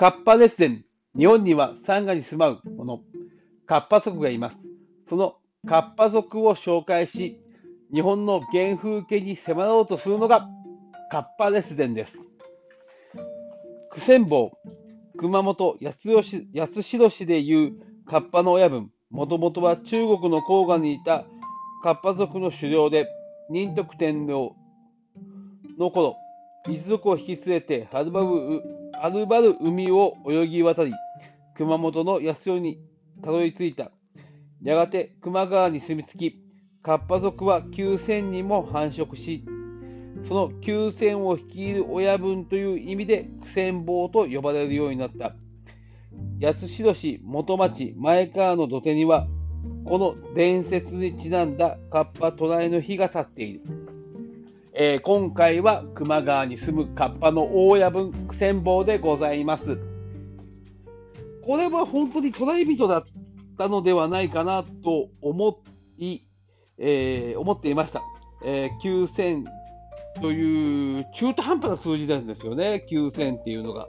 カッパ列伝。日本には山河に住まう者、カッパ族がいます。そのカッパ族を紹介し、日本の原風景に迫ろうとするのがカッパ列伝です。九千坊、熊本八代市でいうカッパの親分、もともとは中国の黄河にいたカッパ族の狩猟で、仁徳天皇の頃、一族を引き連れてはるばるはるばる海を泳ぎ渡り、熊本の八代にたどり着いた。やがて球磨川に住み着き、カッパ族は9000にも繁殖し、その9000を率いる親分という意味で苦戦坊と呼ばれるようになった。八代市元町前川の土手には、この伝説にちなんだカッパ唱えの日が立っている。えー、今回は球磨川に住むカッパの大家分苦戦坊でございます。これは本当にトライ人だったのではないかなと思い、えー、思っていました。えー、9000という中途半端な数字なんですよね、9000っていうのが。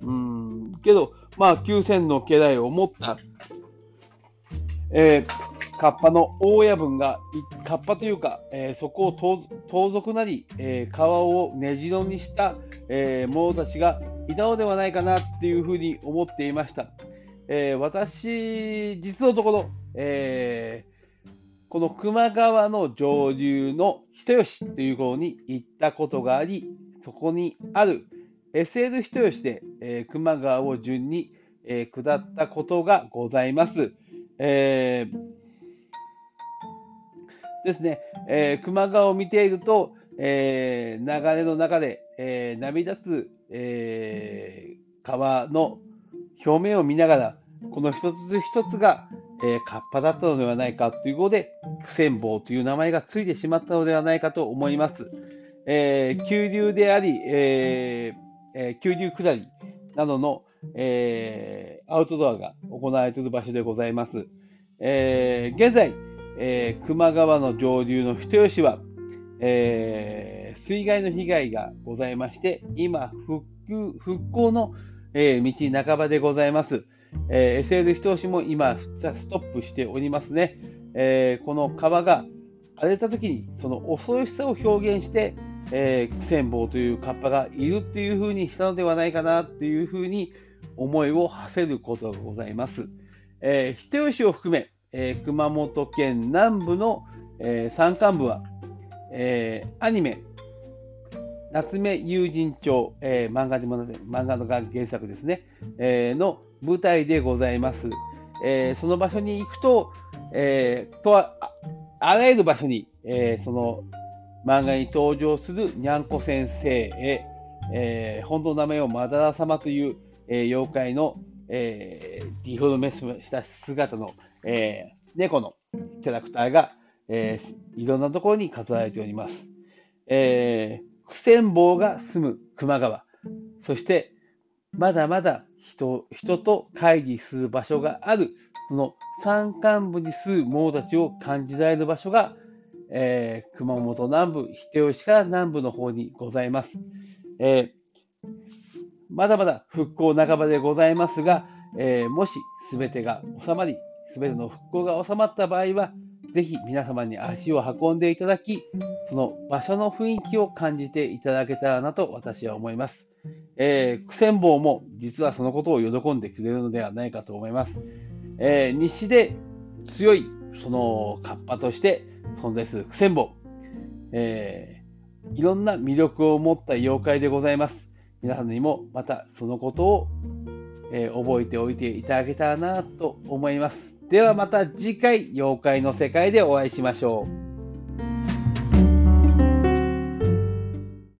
うんけど、まあ、9000の家来を持った、えーカッパの大親分が、カッパというか、えー、そこを盗賊なり、えー、川を根城にした、えー、者たちがいたのではないかなっていうふうに思っていました。えー、私、実のところ、えー、この球磨川の上流の人吉というところに行ったことがあり、そこにある SL 人吉で、えー、球磨川を順に、えー、下ったことがございます。えーですね、えー、球磨川を見ていると、えー、流れの中で、えー、波立つ、え、川の表面を見ながら、この一つ一つが、えー、カッパだったのではないかということで、不戦坊という名前がついてしまったのではないかと思います。えー、急流であり、えーえー、急流下りなどの、え、アウトドアが行われている場所でございます。え、現在、えー、球磨川の上流の人吉は、えー、水害の被害がございまして、今、復旧復興の、えー、道半ばでございます。えー、SL 人吉も今、ストップしておりますね。えー、この川が荒れた時に、その恐ろしさを表現して、えー、苦戦坊というカッパがいるっていうふうにしたのではないかなっていうふうに思いを馳せることがございます。えー、人吉を含め、えー、熊本県南部の、えー、山間部は、えー、アニメ、夏目友人帳、えー、漫画でも漫画の原作ですね、えー、の舞台でございます。えー、その場所に行くと、えー、とはあらゆる場所に、えー、その漫画に登場するにゃんこ先生へ、えー、本当の名前をマダラ様という、えー、妖怪の、えー、ディフォルメした姿の、えー、猫のキャラクターが、えー、いろんなところに飾られております。えー、苦戦坊が住む球磨川、そしてまだまだ人人と会議する場所がある、その山間部に住む者たちを感じられる場所が、えー、熊本南部、人吉から南部の方にございます。えー、まだまだ復興半ばでございますが、えー、もし全てが収まり、全ての復興が収まった場合は、ぜひ皆様に足を運んでいただき、その場所の雰囲気を感じていただけたらなと私は思います。えー、苦戦坊も実はそのことを喜んでくれるのではないかと思います。えー、日誌で強いそのカッパとして存在する苦戦坊、えー、いろんな魅力を持った妖怪でございます。皆さんにもまたそのことを、えー、覚えておいていただけたらなと思います。ではまた次回、妖怪の世界でお会いしましょう。